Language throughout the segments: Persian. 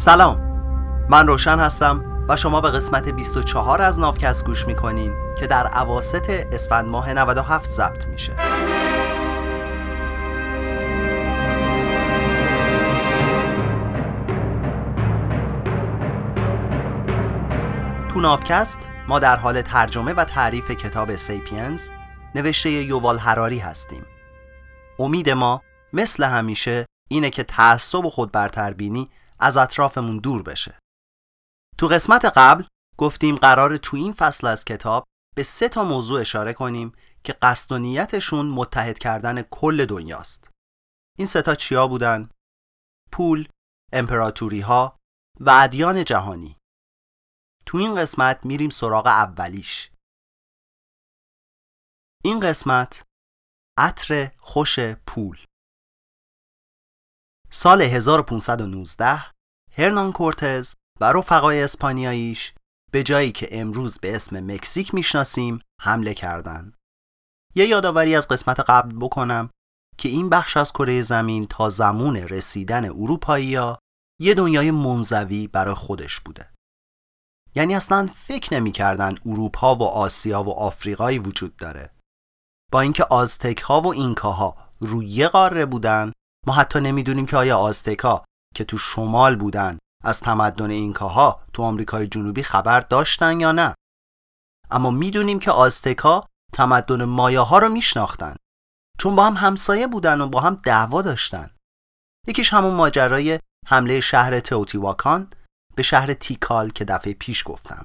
سلام. من روشن هستم و شما به قسمت 24 از نافکست گوش می‌کنین که در عواست اسفند ماه 97 ضبط میشه. تو نافکست ما در حال ترجمه و تعریف کتاب سیپینز نوشته یووال هراری هستیم. امید ما مثل همیشه اینه که تعصب و خود برتربینی از اطرافمون دور بشه. تو قسمت قبل گفتیم قرار تو این فصل از کتاب به سه تا موضوع اشاره کنیم که قصد و نیتشون متحد کردن کل دنیاست. این سه تا چیا بودن؟ پول، امپراتوری ها و ادیان جهانی. تو این قسمت میریم سراغ اولیش. این قسمت عطر خوش پول. سال 1519 هرنان کورتز و رفقای اسپانیاییش به جایی که امروز به اسم مکزیک می‌شناسیم حمله کردند. یه یادآوری از قسمت قبل بکنم که این بخش از کره زمین تا زمان رسیدن اروپایی‌ها یه دنیای منزوی برای خودش بوده. یعنی اصلا فکر نمی‌کردن اروپا و آسیا و آفریقایی وجود داره. با اینکه آزتک ها و اینکاها روی یه قاره بودن ما حتی نمی‌دونیم که آیا آزتکا که تو شمال بودن. از تمدن اینکاها تو آمریکای جنوبی خبر داشتن یا نه؟ اما می‌دونیم که آزتکا تمدن مایاها رو میشناختن. چون با هم همسایه بودن و با هم دعوا داشتن. یکیش همون ماجرای حمله شهر تئوتیواکان به شهر تیکال که دفعه پیش گفتم.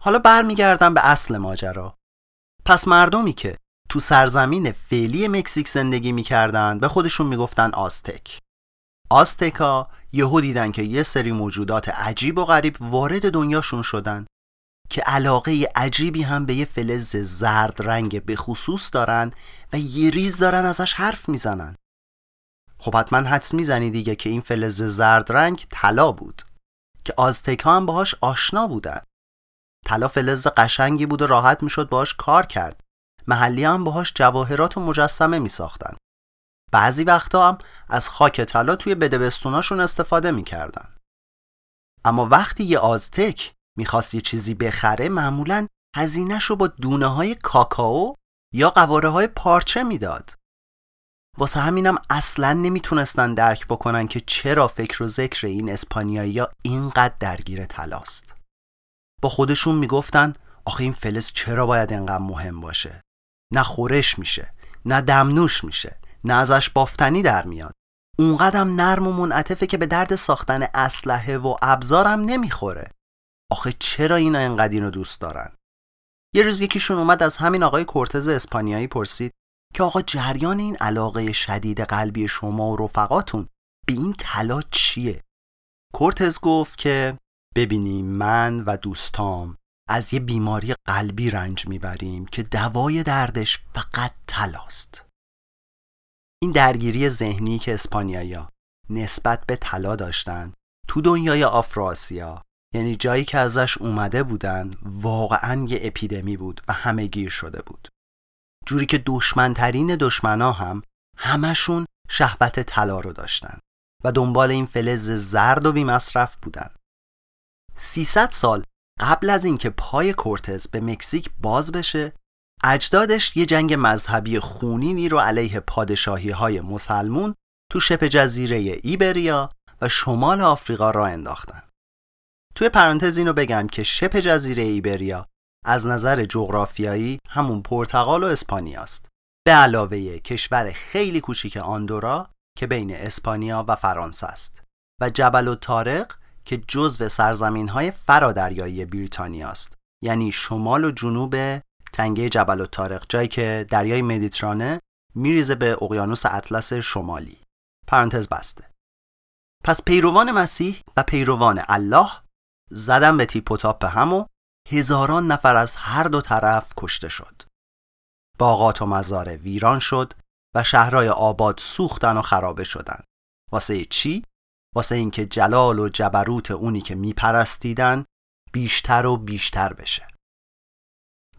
حالا برمیگردم به اصل ماجرا. پس مردمی که تو سرزمین فعلی مکزیک زندگی می‌کردن به خودشون می‌گفتن آستک آستکا یهو دیدن که یه سری موجودات عجیب و غریب وارد دنیاشون شدن که علاقه عجیبی هم به یه فلز زرد رنگ به خصوص دارن و یه ریز دارن ازش حرف می‌زنن. خب حتما حدس می‌زنی دیگه که این فلز زرد رنگ طلا بود که آزتکا هم باهاش آشنا بودن. طلا فلز قشنگی بود و راحت می‌شد باهاش کار کرد. محلی هم باهاش جواهرات و مجسمه می ساختن. بعضی وقتا هم از خاک طلا توی بدبستوناشون استفاده می‌کردن. اما وقتی یه آزتک می‌خواست یه چیزی بخره معمولا هزینهش رو با دونه های کاکائو یا قواره های پارچه می‌داد. واسه همینم اصلا نمی‌تونستن درک بکنن که چرا فکر و ذکر این اسپانیایی ها اینقدر درگیر طلاست. با خودشون می‌گفتن آخه این فلز چرا باید اینقدر مهم باشه؟ نه خورش میشه نه دمنوش میشه نه ازش بافتنی در میاد. اونقدم نرم و منعطفه که به درد ساختن اسلحه و ابزارم نمی‌خوره. آخه چرا اینا انقدر اینو دوست دارن؟ یه روز یکیشون اومد از همین آقای کورتز اسپانیایی پرسید که آقا جریان این علاقه شدید قلبی شما و رفقاتون به این طلا چیه؟ کورتز گفت که ببینی من و دوستام از یه بیماری قلبی رنج می‌بریم که دوای دردش فقط طلاست. این درگیری ذهنی که اسپانیایی نسبت به طلا داشتن تو دنیای آفراسیا یعنی جایی که ازش اومده بودن واقعا یه اپیدمی بود و همه گیر شده بود. جوری که دشمنترین دشمنا هم همشون شهوت طلا رو داشتن و دنبال این فلز زرد و بیمصرف بودن. 300 سال قبل از اینکه پای کورتز به مکزیک باز بشه اجدادش یه جنگ مذهبی خونینی رو علیه پادشاهی های مسلمون تو شبه جزیره ایبریا و شمال آفریقا را انداختن. توی پرانتز اینو بگم که شبه جزیره ایبریا از نظر جغرافیایی همون پرتغال و اسپانیاست. به علاوه کشور خیلی کوچیک آندورا که بین اسپانیا و فرانسه است و جبل و تارق که جزو سرزمین های فرادریایی بریتانیا است یعنی شمال و جنوب تنگه جبل و تارق جایی که دریای مدیترانه میریزه به اقیانوس اطلس شمالی. پرانتز بسته. پس پیروان مسیح و پیروان الله زدن به تیپ و تاپ هم و هزاران نفر از هر دو طرف کشته شد. باغات و مزاره ویران شد و شهرهای آباد سوختن و خرابه شدن. واسه چی؟ واسه اینکه جلال و جبروت اونی که میپرستیدن بیشتر و بیشتر بشه.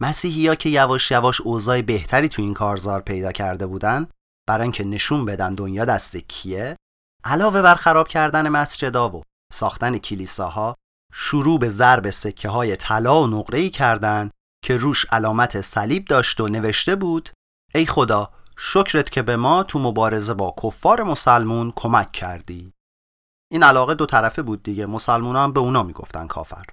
مسیحی که یواش یواش اوضاع بهتری تو این کارزار پیدا کرده بودن برای اینکه نشون بدن دنیا دست کیه علاوه بر خراب کردن مسجدا و ساختن کلیساها شروع به ضرب سکه های طلا و نقره کردند که روش علامت صلیب داشت و نوشته بود ای خدا شکرت که به ما تو مبارزه با کفار مسلمون کمک کردی. این علاقه دو طرفه بود دیگه مسلمون هم به اونا می‌گفتن کافر.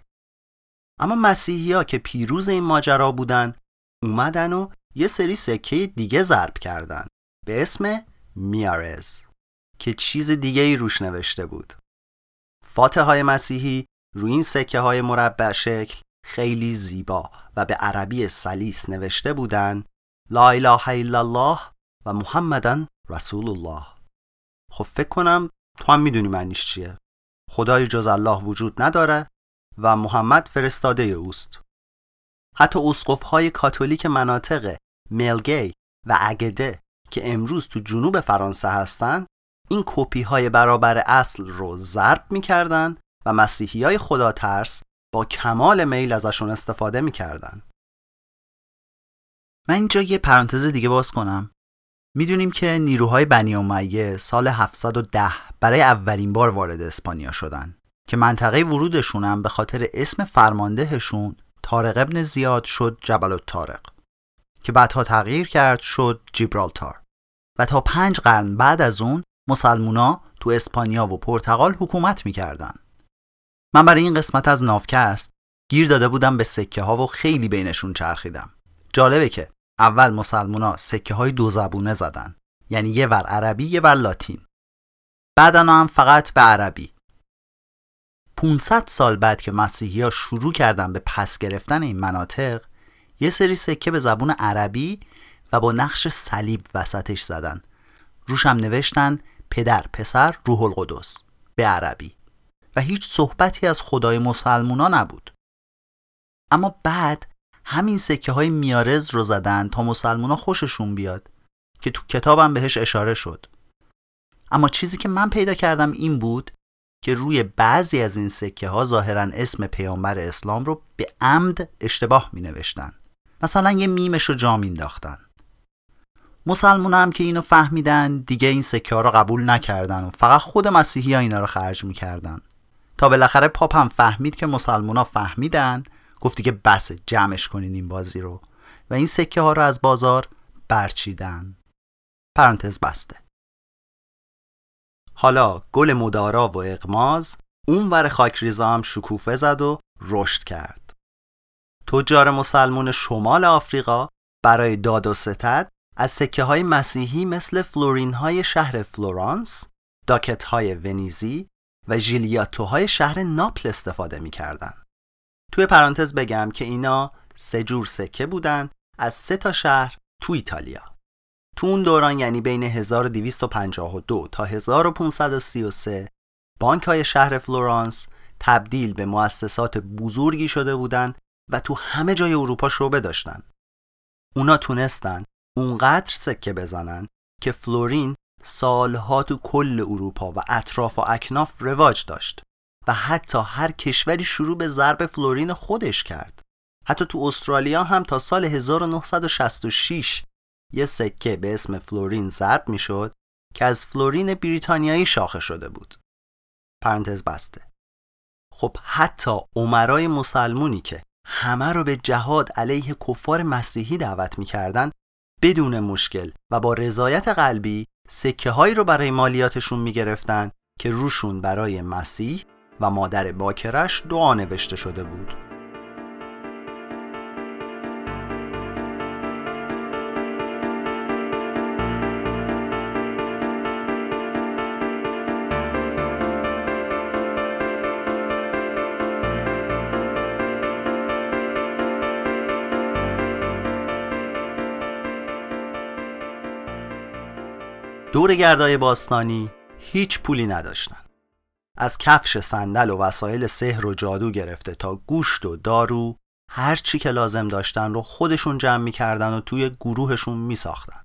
اما مسیحی ها که پیروز این ماجرا بودن اومدن و یه سری سکه دیگه ضرب کردن به اسم میارز که چیز دیگه ای روش نوشته بود. فاتح های مسیحی روی این سکه های مربع شکل خیلی زیبا و به عربی سلیس نوشته بودن لا اله الا الله و محمدن رسول الله خب فکر کنم تو هم می‌دونی معنیش چیه. خدای جز الله وجود نداره. و محمد فرستاده اوست. حتی اسقف های کاتولیک مناطق ملگی و اگده که امروز تو جنوب فرانسه هستن این کپی های برابر اصل رو ضرب می‌کردن و مسیحی های خدا ترس با کمال میل ازشون استفاده می‌کردن من اینجا یه پرانتز دیگه باز کنم. می‌دونیم که نیروهای بنی امیه سال 710 برای اولین بار وارد اسپانیا شدن. که منطقه ورودشون هم به خاطر اسم فرماندهشون تارق ابن زیاد شد جبل الطارق که بعدها تغییر کرد شد جیبرالتار. و تا پنج قرن بعد از اون مسلمونا تو اسپانیا و پرتغال حکومت می‌کردن. من برای این قسمت از نافکست گیر داده بودم به سکه ها و خیلی بینشون چرخیدم. جالبه که اول مسلمونا سکه های دو زبونه زدن یعنی یه ور عربی یه ور لاتین. بعدا هم فقط به عربی. 500 سال بعد که مسیحی ها شروع کردن به پس گرفتن این مناطق یه سری سکه به زبون عربی و با نقش صلیب وسطش زدن. روش هم نوشتن پدر پسر روح القدس به عربی. و هیچ صحبتی از خدای مسلمونا نبود. اما بعد همین سکه های میارز رو زدن تا مسلمونا خوششون بیاد که تو کتابم بهش اشاره شد. اما چیزی که من پیدا کردم این بود که روی بعضی از این سکه ها ظاهرا اسم پیامبر اسلام رو به عمد اشتباه می نوشتن مثلا یه میمش رو جا مسلمان هم که اینو فهمیدن دیگه این سکه ها رو قبول نکردن فقط خود مسیحی ها اینا رو خرج می‌کردن. تا بالاخره پاپ هم فهمید که مسلمان ها فهمیدن گفتی که بس جمعش کنین این بازی رو. و این سکه ها رو از بازار برچیدن. پرانتز بسته. حالا گل مدارا و اغماض اون ور خاکریزا هم شکوفه زد و رشد کرد تجار مسلمون شمال آفریقا برای داد و ستد از سکه های مسیحی مثل فلورین های شهر فلورانس، داکت های ونیزی و ژیلیاتو های شهر ناپل استفاده می کردن. توی پرانتز بگم که اینا سه جور سکه بودن از سه تا شهر تو ایتالیا. تو اون دوران یعنی بین 1252 تا 1533 بانک های شهر فلورانس تبدیل به مؤسسات بزرگی شده بودند و تو همه جای اروپا شعبه داشتن. اونا تونستن اونقدر سکه بزنن که فلورین سالها تو کل اروپا و اطراف و اکناف رواج داشت و حتی هر کشوری شروع به ضرب فلورین خودش کرد. حتی تو استرالیا هم تا سال 1966 یه سکه به اسم فلورین ضرب می‌شد که از فلورین بریتانیایی شاخه شده بود. پرانتز بسته. خب حتی عمرای مسلمونی که همه رو به جهاد علیه کفار مسیحی دعوت می‌کردن بدون مشکل و با رضایت قلبی سکه هایی رو برای مالیاتشون می‌گرفتن که روشون برای مسیح و مادر باکرش دعا نوشته شده بود. گردای باستانی هیچ پولی نداشتن از کفش صندل و وسایل سحر و جادو گرفته تا گوشت و دارو هر چی که لازم داشتن رو خودشون جمع می‌کردن و توی گروهشون میساختن.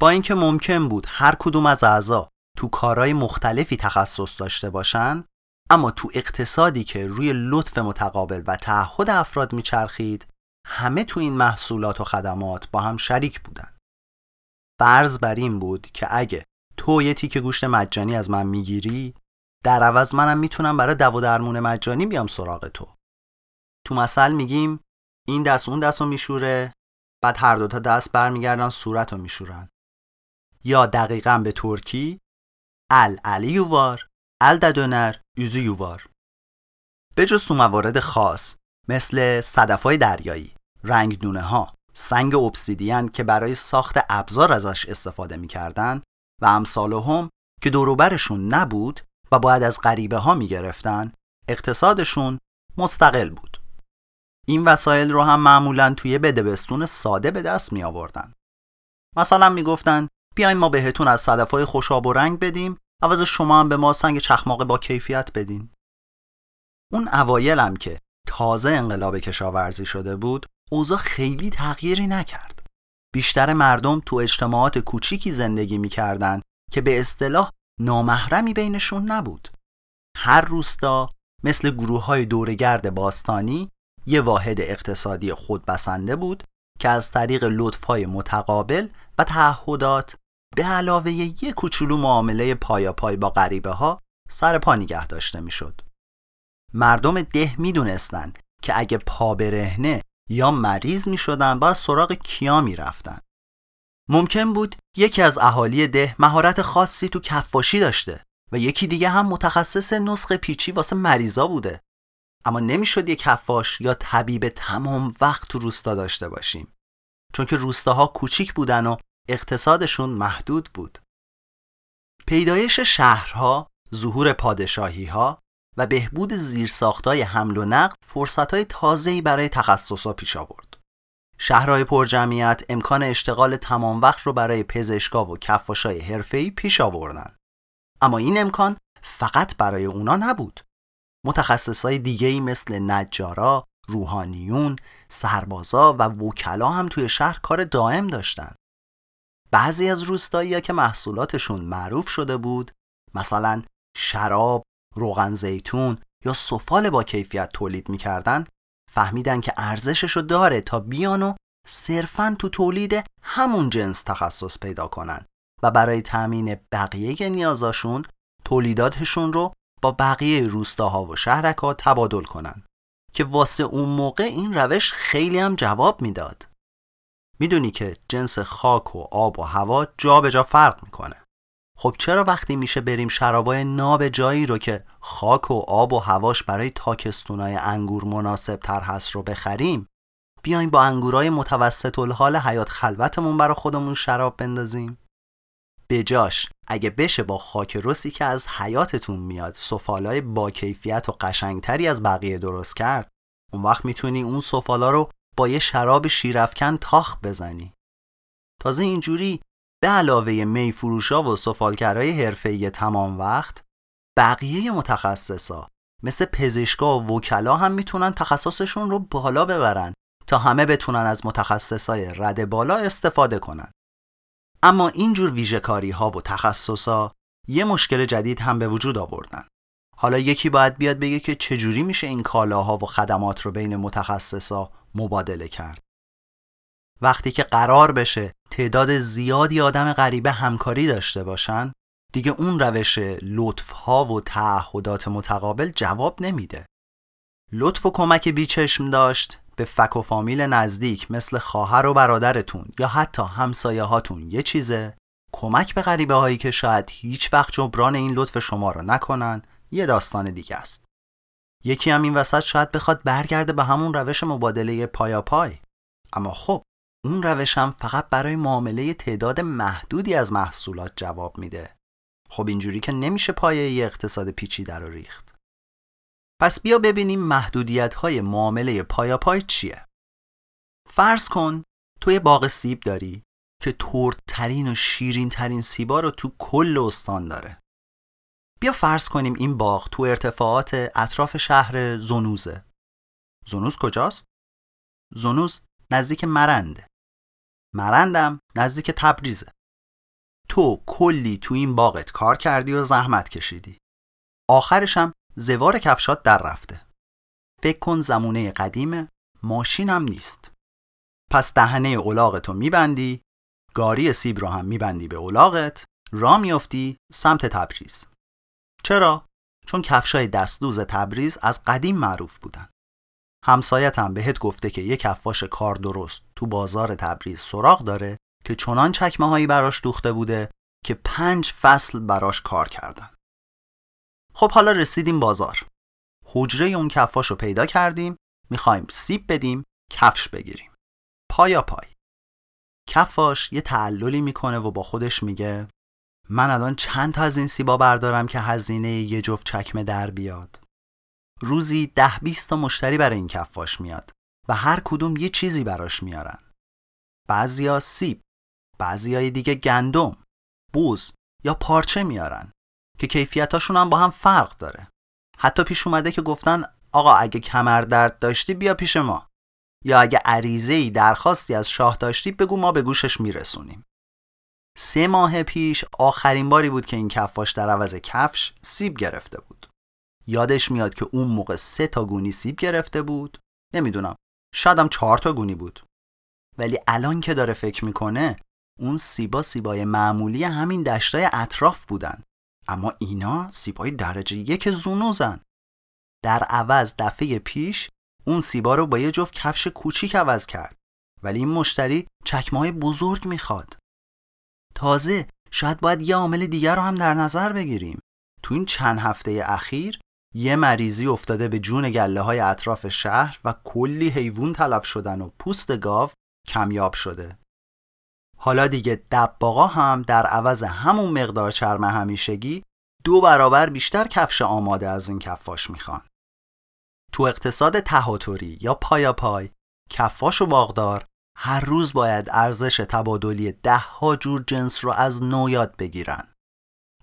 با اینکه ممکن بود هر کدوم از اعضا تو کارهای مختلفی تخصص داشته باشن اما تو اقتصادی که روی لطف متقابل و تعهد افراد میچرخید همه تو این محصولات و خدمات با هم شریک بودن. فرض بر این بود که اگه تو یه تیک گوشت مجانی از من می‌گیری در عوض منم می‌تونم برای دو درمون مجانی بیام سراغ تو. تو مثل میگیم این دست اون دست رو میشوره بعد هر دوتا دست برمیگردن صورت رو میشورن. یا دقیقا به ترکی ال علی یووار ال ددونر یوزو یووار. به جز موارد خاص مثل صدفای دریایی رنگدونه ها سنگ obsidian که برای ساخت ابزار ازش استفاده می‌کردن و امثال هم که دوروبرشون نبود و باید از غریبه ها می‌گرفتن اقتصادشون مستقل بود این وسایل رو هم معمولا توی بدبستون ساده به دست می آوردن. مثلا می گفتن بیاین ما بهتون از صدفای خوشاب و رنگ بدیم عوض شما هم به ما سنگ چخماق با کیفیت بدین. اون اوایلم که تازه انقلاب کشاورزی شده بود اوضاع خیلی تغییری نکرد. بیشتر مردم تو اجتماعات کوچیکی زندگی می‌کردن که به اصطلاح نامحرمی بینشون نبود. هر روستا مثل گروه های دورگرد باستانی یه واحد اقتصادی خودبسنده بود که از طریق لطفهای متقابل و تعهدات به علاوه یک کوچولو معامله پایا پای با غریبه ها سر پا نگه داشته می‌شد. مردم ده می‌دونستند که اگه پا برهنه یا مریض می شدن باید سراغ کیا می رفتن. ممکن بود یکی از اهالی ده مهارت خاصی تو کفاشی داشته و یکی دیگه هم متخصص نسخ پیچی واسه مریضا بوده. اما نمی‌شد یک کفاش یا طبیب تمام وقت تو روستا داشته باشیم. چون که روستاها کوچیک بودن و اقتصادشون محدود بود. پیدایش شهرها، ظهور پادشاهی ها و بهبود زیرساختای حمل و نقل فرصتهای تازه‌ای برای تخصصها پیش آورد. شهرهای پرجمعیت امکان اشتغال تمام وقت رو برای پزشکا و کفاشای حرفه‌ای پیش آوردن. اما این امکان فقط برای اونا نبود. متخصصای دیگه‌ای مثل نجارا، روحانیون، سربازا و وکلا هم توی شهر کار دائم داشتن. بعضی از روستایی که محصولاتشون معروف شده بود مثلا شراب، روغن زیتون یا سفال با کیفیت تولید می‌کردن فهمیدن که ارزششو داره تا بیان و صرفا تو تولید همون جنس تخصص پیدا کنن و برای تأمین بقیه نیازاشون تولیداتشون رو با بقیه روستاها و شهرکا تبادل کنن که واسه اون موقع این روش خیلی هم جواب می‌داد. می‌دونی که جنس خاک و آب و هوا جا به جا فرق می‌کنه. خب چرا وقتی میشه بریم شرابای ناب جایی رو که خاک و آب و هواش برای تاکستونای انگور مناسب تر هست رو بخریم بیایم با انگورای متوسط الحال حیات خلوتمون برا خودمون شراب بندازیم؟ جاش اگه بشه با خاک رسی که از حیاتتون میاد سفالای با کیفیت و قشنگتری از بقیه درست کرد اون وقت می‌تونی اون سفالا رو با یه شراب شیرفکن تاخ بزنی. تازه اینجوری به علاوه می فروشا و سفالگرای حرفه‌ای تمام وقت بقیه متخصصا مثل پزشکا و وکلا هم می‌تونن تخصصشون رو بالا ببرن تا همه بتونن از متخصصای رد بالا استفاده کنن. اما اینجور ویژهکاری ها و تخصصا یه مشکل جدید هم به وجود آوردن. حالا یکی باید بیاد بگه که چجوری میشه این کالاها و خدمات رو بین متخصصا مبادله کرد. وقتی که قرار بشه تعداد زیادی آدم غریبه همکاری داشته باشن دیگه اون روش لطف ها و تعهدات متقابل جواب نمیده. لطف و کمک بیچشم داشت به فک و فامیل نزدیک مثل خواهر و برادرتون یا حتی همسایه هاتون یه چیزه کمک به غریبه هایی که شاید هیچ وقت جبران این لطف شما رو نکنن یه داستان دیگه است. یکی هم این وسط شاید بخواد برگرده به همون روش مبادله پایا پای اما خب اون هم فقط برای معامله تعداد محدودی از محصولات جواب میده. خب اینجوری که نمیشه پایه یه اقتصاد پیچیده رو ریخت. پس بیا ببینیم محدودیت های معامله پایا پای چیه. فرض کن توی باغ سیب داری که ترین و شیرین ترین سیبا رو تو کل استان داره. بیا فرض کنیم این باغ تو ارتفاعات اطراف شهر زنوزه. زنوز کجاست؟ زنوز نزدیک مرنده. مرندم نزدیک تبریزه. تو کلی تو این باغت کار کردی و زحمت کشیدی. آخرشم زوار کفشات در رفته. فکر کن زمونه قدیمه ماشینم نیست. پس دهنه اولاغتو میبندی گاری سیب رو هم میبندی به اولاغت را میافتی سمت تبریز. چرا؟ چون کفشای دستدوز تبریز از قدیم معروف بودن. همسایت هم بهت گفته که یه کفاش کار درست تو بازار تبریز سراغ داره که چنان چکمه هایی براش دوخته بوده که پنج فصل براش کار کردن. خب حالا رسیدیم بازار. حجره اون کفاش رو پیدا کردیم می‌خوایم سیب بدیم کفش بگیریم. پایا پای. کفاش یه تعللی می‌کنه و با خودش میگه من الان چند تا از این سیبا بردارم که هزینه یه جفت چکمه در بیاد؟ روزی ده بیست تا مشتری برای این کفاش میاد و هر کدوم یه چیزی براش میارن. بعضیا سیب بعضیای دیگه گندم بوز یا پارچه میارن که کیفیتاشون هم با هم فرق داره. حتی پیش اومده که گفتن آقا اگه کمر درد داشتی بیا پیش ما. یا اگه عریضه ای درخواستی از شاه داشتی بگو ما به گوشش میرسونیم. سه ماه پیش آخرین باری بود که این کفاش در عوض کفش سیب گرفته بود. یادش میاد که اون موقع سه تا گونی سیب گرفته بود. نمی‌دونم. شادم چهار تا گونی بود. ولی الان که داره فکر می‌کنه اون سیبا سیبای معمولی همین دشتای اطراف بودن. اما اینا سیبای درجه یک زونوزن. در عوض دفعه پیش اون سیبا رو با یه جفت کفش کوچیک عوض کرد. ولی این مشتری چکمه بزرگ می‌خواد. تازه شاید باید یه عامل دیگر رو هم در نظر بگیریم. تو این چند هفته اخیر یه مریضی افتاده به جون گله های اطراف شهر و کلی حیوان تلف شدن و پوست گاو کمیاب شده حالا دیگه دباغا هم در عوض همون مقدار چرم همیشگی دو برابر بیشتر کفش آماده از این کفاش می‌خوان. تو اقتصاد تهاتوری یا پایا پای کفاش و باغدار هر روز باید ارزش تبادلی ده ها جور جنس رو از نو یاد بگیرن.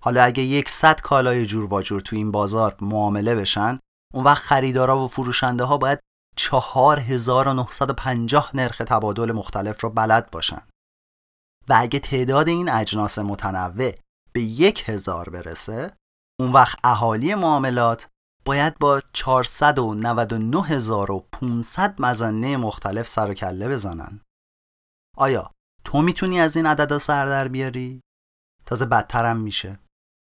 حالا اگه یک صد کالای جور و جور تو این بازار معامله بشن اون وقت خریدارا و فروشنده ها باید 4950 نرخ تبادل مختلف رو بلد باشن. و اگه تعداد این اجناس متنوع به یک هزار برسه اون وقت اهالی معاملات باید با 499500 مزنه مختلف سر و کله بزنن آیا تو می‌تونی از این عددا سر در بیاری؟ تازه بدترم میشه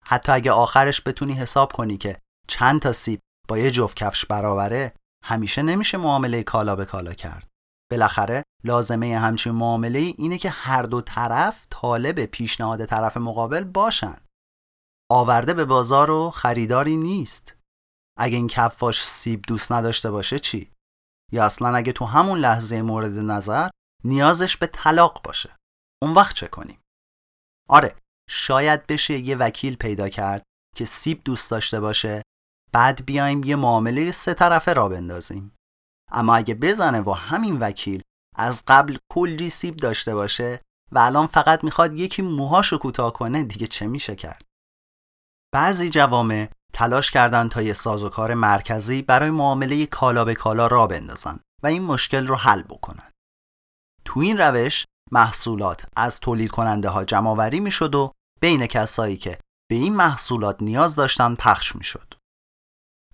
حتی اگه آخرش بتونی حساب کنی که چند تا سیب با یه جفت کفش برابره همیشه نمیشه معامله کالا به کالا کرد بالاخره لازمه همچین معامله اینه که هر دو طرف طالب پیشنهاد طرف مقابل باشن آورده به بازار و خریداری نیست اگه این کفاش سیب دوست نداشته باشه چی؟ یا اصلا اگه تو همون لحظه مورد نظر نیازش به طلاق باشه اون وقت چه کنیم؟ آره شاید بشه یه وکیل پیدا کرد که سیب دوست داشته باشه بعد بیایم یه معامله سه طرفه را بندازیم. اما اگه بزنه و همین وکیل از قبل کلی سیب داشته باشه و الان فقط می‌خواد یکی موهاشو کوتاه کنه دیگه چه میشه کرد؟ بعضی جوامع تلاش کردن تا یه سازوکار مرکزی برای معامله کالا به کالا را بندازن و این مشکل رو حل بکنن. تو این روش محصولات از تولید کننده ها جمعوری می شد و بین کسایی که به این محصولات نیاز داشتن پخش می شد.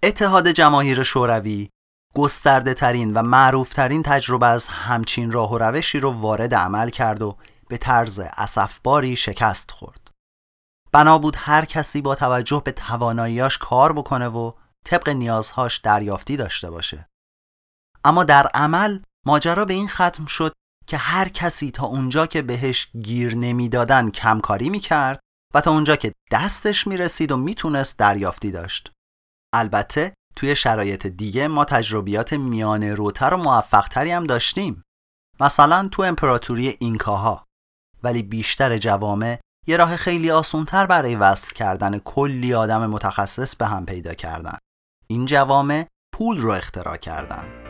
اتحاد جماهیر شوروی گسترده ترین و معروف ترین تجربه از همچین راه و روشی رو وارد عمل کرد و به طرز اصفباری شکست خورد. بنا بود هر کسی با توجه به تواناییاش کار بکنه و طبق نیازهاش دریافتی داشته باشه. اما در عمل ماجرا به این ختم شد که هر کسی تا اونجا که بهش گیر نمی‌دادن کمکاری می‌کرد و تا اونجا که دستش می‌رسید و می‌تونست دریافتی داشت. البته توی شرایط دیگه ما تجربیات میانه روتر و موفقتری هم داشتیم. مثلا تو امپراتوری اینکاها. ولی بیشتر جوامع یه راه خیلی آسونتر برای وصل کردن کلی آدم متخصص به هم پیدا کردن. این جوامع پول رو اختراع کردن.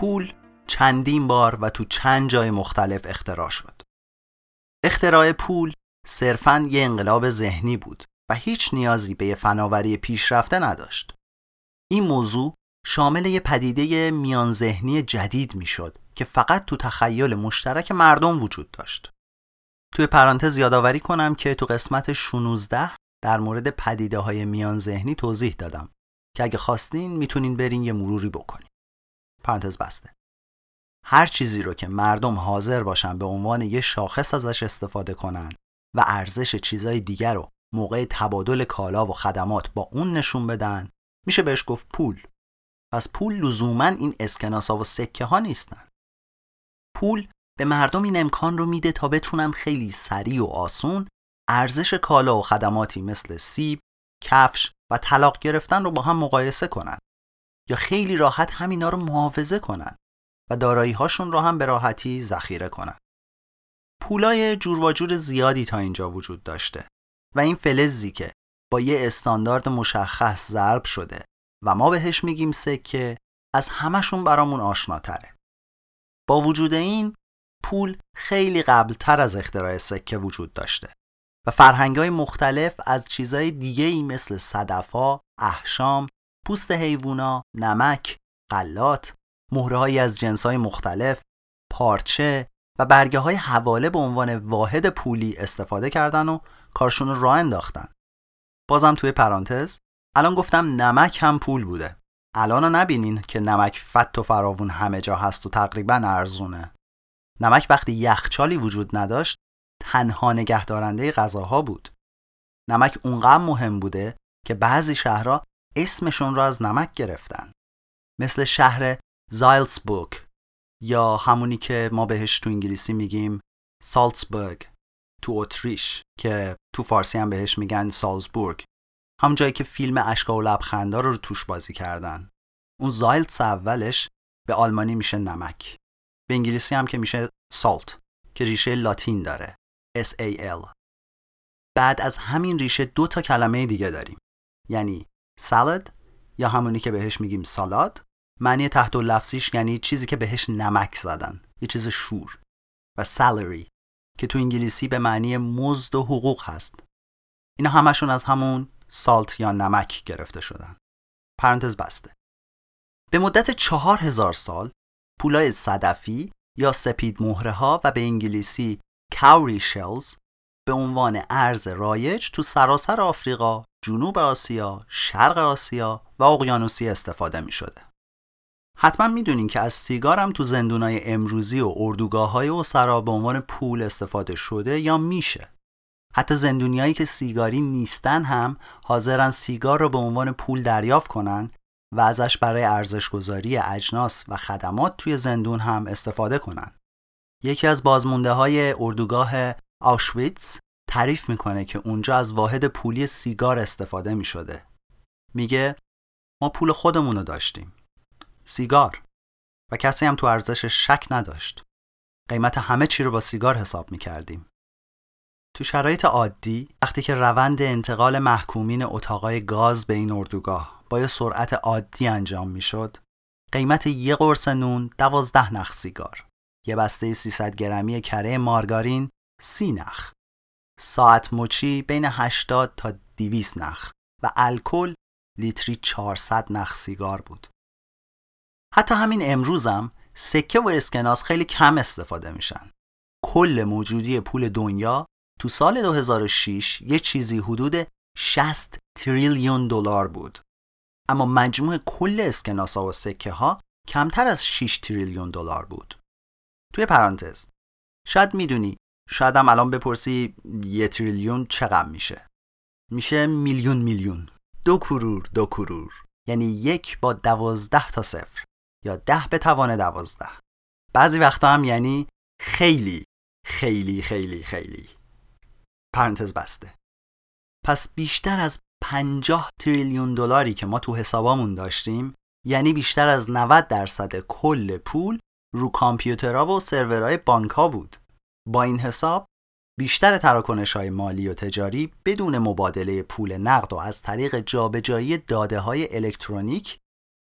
پول چندین بار و تو چند جای مختلف اختراع شد. اختراع پول صرفاً یه انقلاب ذهنی بود و هیچ نیازی به فناوری پیشرفته نداشت. این موضوع شامل یه پدیده میان ذهنی جدید می‌شد که فقط تو تخیل مشترک مردم وجود داشت. توی پرانتز یادآوری کنم که تو قسمت 16 در مورد پدیده های میان ذهنی توضیح دادم که اگه خواستین می‌تونین برین یه مروری بکنین. پرانتز بسته. هر چیزی رو که مردم حاضر باشن به عنوان یه شاخص ازش استفاده کنن و ارزش چیزای دیگر رو موقع تبادل کالا و خدمات با اون نشون بدن میشه بهش گفت پول. پس پول لزوما این اسکناس ها و سکه ها نیستن. پول به مردم این امکان رو میده تا بتونن خیلی سریع و آسون ارزش کالا و خدماتی مثل سیب، کفش و طلاق گرفتن رو با هم مقایسه کنن. یا خیلی راحت همینا رو محافظه کنن و دارایی هاشون رو هم به راحتی ذخیره کنن. پولای جور و جور زیادی تا اینجا وجود داشته و این فلزی که با یه استاندارد مشخص ضرب شده و ما بهش میگیم سکه از همشون برامون آشناتره. با وجود این پول خیلی قبلتر از اختراع سکه وجود داشته و فرهنگ های مختلف از چیزهای دیگه ای مثل صدفا، احشام، پوست حیوونا، نمک، غلات، مهرههایی از جنس های مختلف، پارچه و برگه های حواله به عنوان واحد پولی استفاده کردن و کارشون رو راه انداختن. بازم توی پرانتز الان گفتم نمک هم پول بوده. الان نبینین که نمک فت و فراوون همه جا هست و تقریبا ارزونه. نمک وقتی یخچالی وجود نداشت تنها نگهدارنده غذاها بود. نمک اونقدر مهم بوده که بعضی شهرها اسمشون را از نمک گرفتن. مثل شهر زایلسبورگ یا همونی که ما بهش تو انگلیسی میگیم سالتسبورگ تو اتریش که تو فارسی هم بهش میگن سالزبورگ هم جایی که فیلم اشکا و لبخندا رو توش بازی کردن. اون زایلتس اولش به آلمانی میشه نمک. به انگلیسی هم که میشه سالت که ریشه لاتین داره. S-A-L بعد از همین ریشه دو تا کلمه دیگه داریم. یعنی سالاد یا همونی که بهش میگیم سالاد معنی تحت و لفظیش یعنی چیزی که بهش نمک زدن یه چیز شور. و salary که تو انگلیسی به معنی مزد و حقوق هست. اینا همشون از همون سالت یا نمک گرفته شدن. پرانتز بسته. به مدت چهار هزار سال پولای صدفی یا سپید مهره ها و به انگلیسی کاوری شلز به عنوان ارز رایج تو سراسر آفریقا، جنوب آسیا، شرق آسیا و اقیانوسی استفاده می شده. حتما می‌دونین که از سیگارم تو زندونای امروزی و اردوگاه های اسرا به عنوان پول استفاده شده یا میشه. حتی زندونیایی که سیگاری نیستن هم حاضرن سیگار رو به عنوان پول دریافت کنن و ازش برای ارزشگذاری اجناس و خدمات توی زندون هم استفاده کنن. یکی از بازمونده های اردوگاه آشویتز تعریف می‌کنه که اونجا از واحد پولی سیگار استفاده می‌شده. میگه ما پول خودمون رو داشتیم. سیگار و کسی هم تو ارزشش شک نداشت. قیمت همه چی رو با سیگار حساب می‌کردیم. تو شرایط عادی وقتی که روند انتقال محکومین اتاقای گاز به این اردوگاه با یه سرعت عادی انجام می‌شد قیمت یه قرص نون دوازده نخ سیگار یه بسته 300 گرمی کره مارگارین سی نخ ساعت مچی بین 80 تا 200 نخ و الکل لیتری 400 نخ سیگار بود. حتی همین امروزم سکه و اسکناس خیلی کم استفاده میشن. کل موجودی پول دنیا تو سال 2006 یه چیزی حدود 60 تریلیون دلار بود. اما مجموع کل اسکناسا و سکه ها کمتر از 6 تریلیون دلار بود. توی پرانتز شاید می‌دونی شاید هم الان بپرسی یه تریلیون چقدر میشه. میشه میلیون میلیون. دو کرور دو کرور. یعنی یک با دوازده تا صفر. یا ده به توان دوازده. بعضی وقتا هم یعنی خیلی خیلی خیلی خیلی. پرانتز بسته. پس بیشتر از 50 تریلیون دلاری که ما تو حسابامون داشتیم یعنی بیشتر از 90 درصد کل پول رو کامپیوترها و سرورهای بانک ها بود. با این حساب بیشتر تراکنش های مالی و تجاری بدون مبادله پول نقد و از طریق جابجایی داده های الکترونیک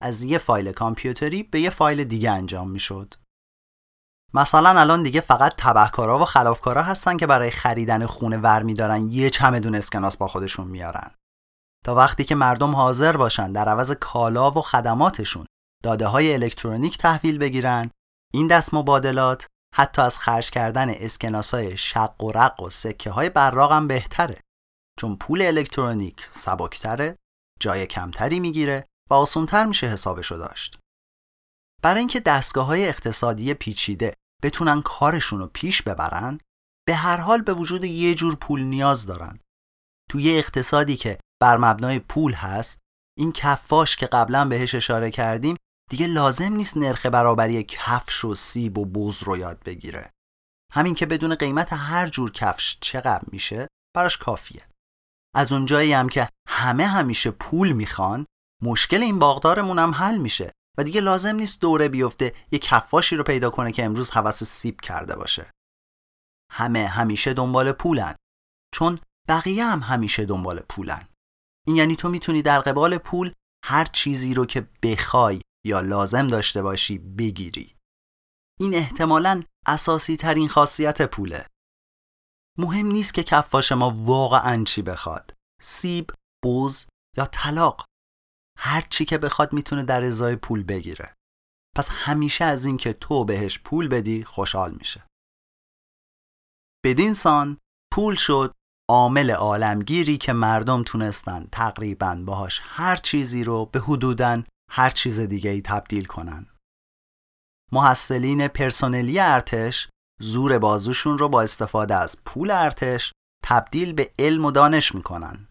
از یه فایل کامپیوتری به یه فایل دیگه انجام می‌شد. مثلا الان دیگه فقط تبهکارا و خلافکارا هستن که برای خریدن خونه ور میدارن یه چمدون اسکناس با خودشون میارن تا وقتی که مردم حاضر باشن در عوض کالا و خدماتشون داده های الکترونیک تحویل بگیرن این دست مبادلات حتی از خرج کردن اسکناس های شق و رق و سکه های براق هم بهتره. چون پول الکترونیک سبکتره جای کمتری می‌گیره و آسونتر میشه حسابشو داشت. برای اینکه دستگاه های اقتصادی پیچیده بتونن کارشون رو پیش ببرن به هر حال به وجود یه جور پول نیاز دارن. توی اقتصادی که بر مبنای پول هست این کفاش که قبلا بهش اشاره کردیم دیگه لازم نیست نرخ برابری کفش و سیب و بوز رو یاد بگیره. همین که بدون قیمت هر جور کفش چقدر میشه براش کافیه. از اونجایی هم که همه همیشه پول می‌خوان مشکل این باغدارمون هم حل میشه و دیگه لازم نیست دوره بیفته یه کفاشی رو پیدا کنه که امروز حوس سیب کرده باشه. همه همیشه دنبال پولن. چون بقیه هم همیشه دنبال پولن. این یعنی تو می‌تونی در قبال پول هر چیزی رو که بخوای یا لازم داشته باشی بگیری. این احتمالا اساسی ترین خاصیت پوله. مهم نیست که کفاش ما واقعا چی بخواد. سیب، بوز یا طلاق. هر چی که بخواد می‌تونه در ازای پول بگیره. پس همیشه از اینکه تو بهش پول بدی خوشحال میشه. بدین سان پول شد عامل عالمگیری که مردم تونستن تقریبا باهاش هر چیزی رو به حدوداً هر چیز دیگه ای تبدیل کنن. محصلین پرسنلی ارتش زور بازوشون رو با استفاده از پول ارتش تبدیل به علم و دانش می‌کنن.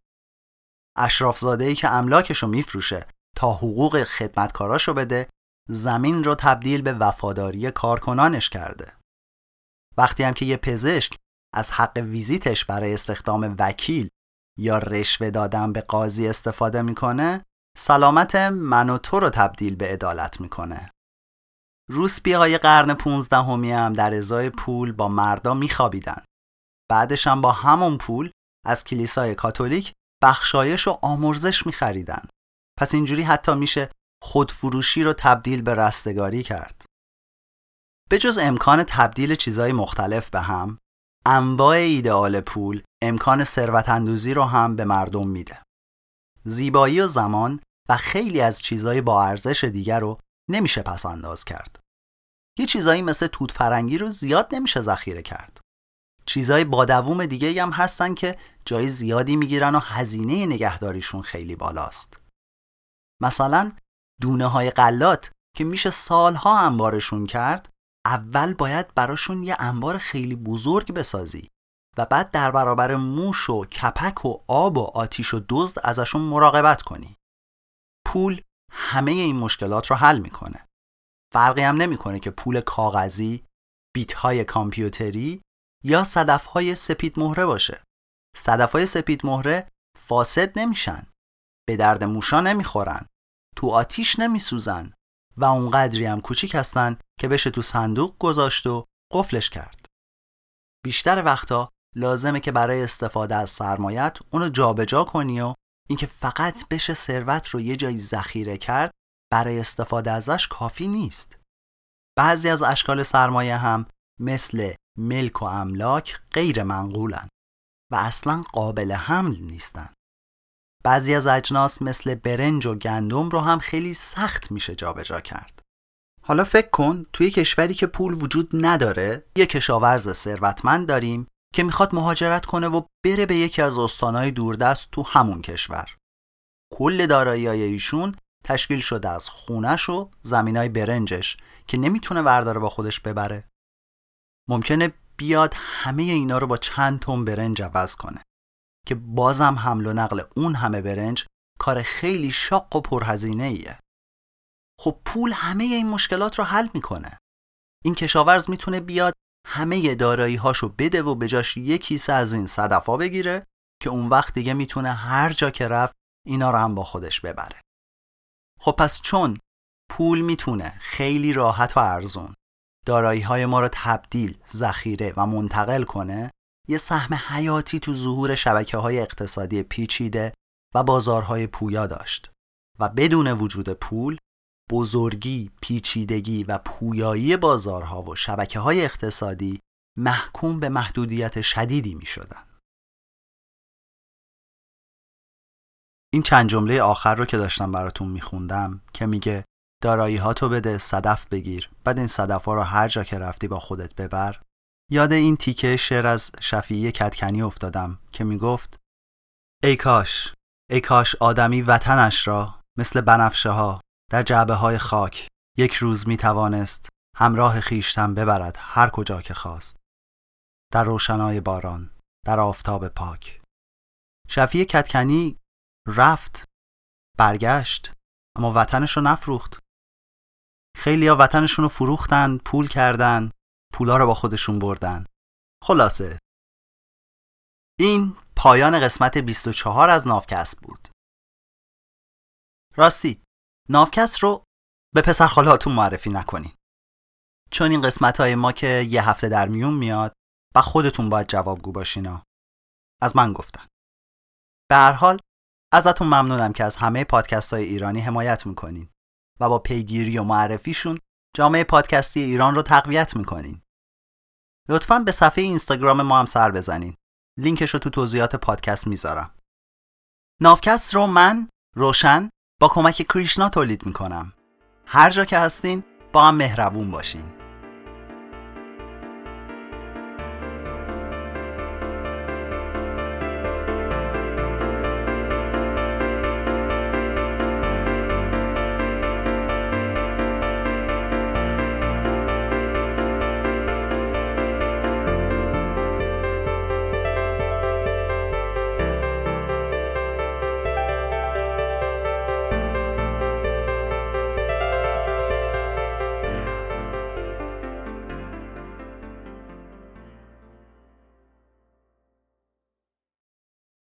اشرافزاده ای که املاکشو میفروشه تا حقوق خدمتکاراشو بده زمین رو تبدیل به وفاداری کارکنانش کرده. وقتی هم که یه پزشک از حق ویزیتش برای استخدام وکیل یا رشوه دادن به قاضی استفاده می‌کنه سلامت من و تو رو تبدیل به عدالت می‌کنه. روسپی های قرن پونزدهمی هم در ازای پول با مردا میخوابیدن. بعدش هم با همون پول از کلیسای کاتولیک بخشایش و آمرزش میخریدن. پس اینجوری حتی میشه خودفروشی رو تبدیل به رستگاری کرد. به جز امکان تبدیل چیزهای مختلف به هم انواع ایدئال پول امکان ثروت اندوزی رو هم به مردم میده. زیبایی و زمان و خیلی از چیزهای با ارزش دیگر رو نمیشه پس انداز کرد. یه چیزایی مثل توت فرنگی رو زیاد نمیشه ذخیره کرد. چیزهای با دووم دیگه هم هستن که جای زیادی می‌گیرن و هزینه نگهداریشون خیلی بالاست. مثلا دونه های قلات که میشه سالها انبارشون کرد اول باید براشون یه انبار خیلی بزرگ بسازی و بعد در برابر موش و کپک و آب و آتیش و دزد ازشون مراقبت کنی. پول همه این مشکلات رو حل می‌کنه. فرقی هم نمی‌کنه که پول کاغذی، بیت های کامپیوتری یا صدف های سپید مهره باشه. صدف های سپید مهره فاسد نمیشن. به درد موشا نمی‌خورن. تو آتیش نمیسوزن و اونقدری هم کوچیک هستن که بشه تو صندوق گذاشت و قفلش کرد. بیشتر وقتا لازمه که برای استفاده از سرمایت اونو جابجا کنی و اینکه فقط بشه ثروت رو یه جایی ذخیره کرد برای استفاده ازش کافی نیست. بعضی از اشکال سرمایه هم مثل ملک و املاک غیر منقولن و اصلا قابل حمل نیستن. بعضی از اجناس مثل برنج و گندم رو هم خیلی سخت میشه جابجا کرد. حالا فکر کن توی کشوری که پول وجود نداره یه کشاورز ثروتمند داریم که می‌خواد مهاجرت کنه و بره به یکی از استانهای دوردست تو همون کشور. کل دارایی ایشون تشکیل شده از خونش و زمینای برنجش که نمی‌تونه ورداره با خودش ببره. ممکنه بیاد همه اینا رو با چند تن برنج عوض کنه که بازم حمل و نقل اون همه برنج کار خیلی شاق و پرهزینه ایه. خب پول همه این مشکلات رو حل می‌کنه. این کشاورز می‌تونه بیاد همه دارایی هاشو بده و به جاش یک کیسه از این صدفا بگیره که اون وقت دیگه می‌تونه هر جا که رفت اینا رو هم با خودش ببره. خب پس چون پول می‌تونه خیلی راحت و ارزون دارایی های ما رو تبدیل، ذخیره و منتقل کنه یه سهم حیاتی تو ظهور شبکه های اقتصادی پیچیده و بازارهای پویا داشت و بدون وجود پول بزرگی، پیچیدگی و پویایی بازارها و شبکه های اقتصادی محکوم به محدودیت شدیدی می شدن. این چند جمله آخر رو که داشتم براتون میخوندم که میگه دارایی ها تو بده صدف بگیر بعد این صدف ها رو هر جا که رفتی با خودت ببر یاد این تیکه شعر از شفیعی کتکنی افتادم که می‌گفت ای کاش ای کاش آدمی وطنش را مثل بنفشه ها در جعبه های خاک. یک روز می توانست همراه خیشتن ببرد هر کجا که خواست. در روشنای باران در آفتاب پاک. شفیع کتکنی رفت برگشت اما وطنش رو نفروخت. خیلی ها وطنشون رو فروختن پول کردن پولا رو با خودشون بردن. خلاصه. این پایان قسمت 24 از نافکست بود. راستی نافکست رو به پسر خالهاتون معرفی نکنین. چون این قسمت های ما که یه هفته در میون میاد و خودتون باید جوابگو باشینا از من گفتن. به هر حال ازتون ممنونم که از همه پادکست های ایرانی حمایت می‌کنین و با پیگیری و معرفیشون جامعه پادکستی ایران رو تقویت می‌کنین. لطفا به صفحه اینستاگرام ما هم سر بزنین. لینکش رو تو توضیحات پادکست می‌ذارم. نافکست رو من روشن با کمک کریشنا تولید می‌کنم. هر جا که هستین با هم مهربون باشین.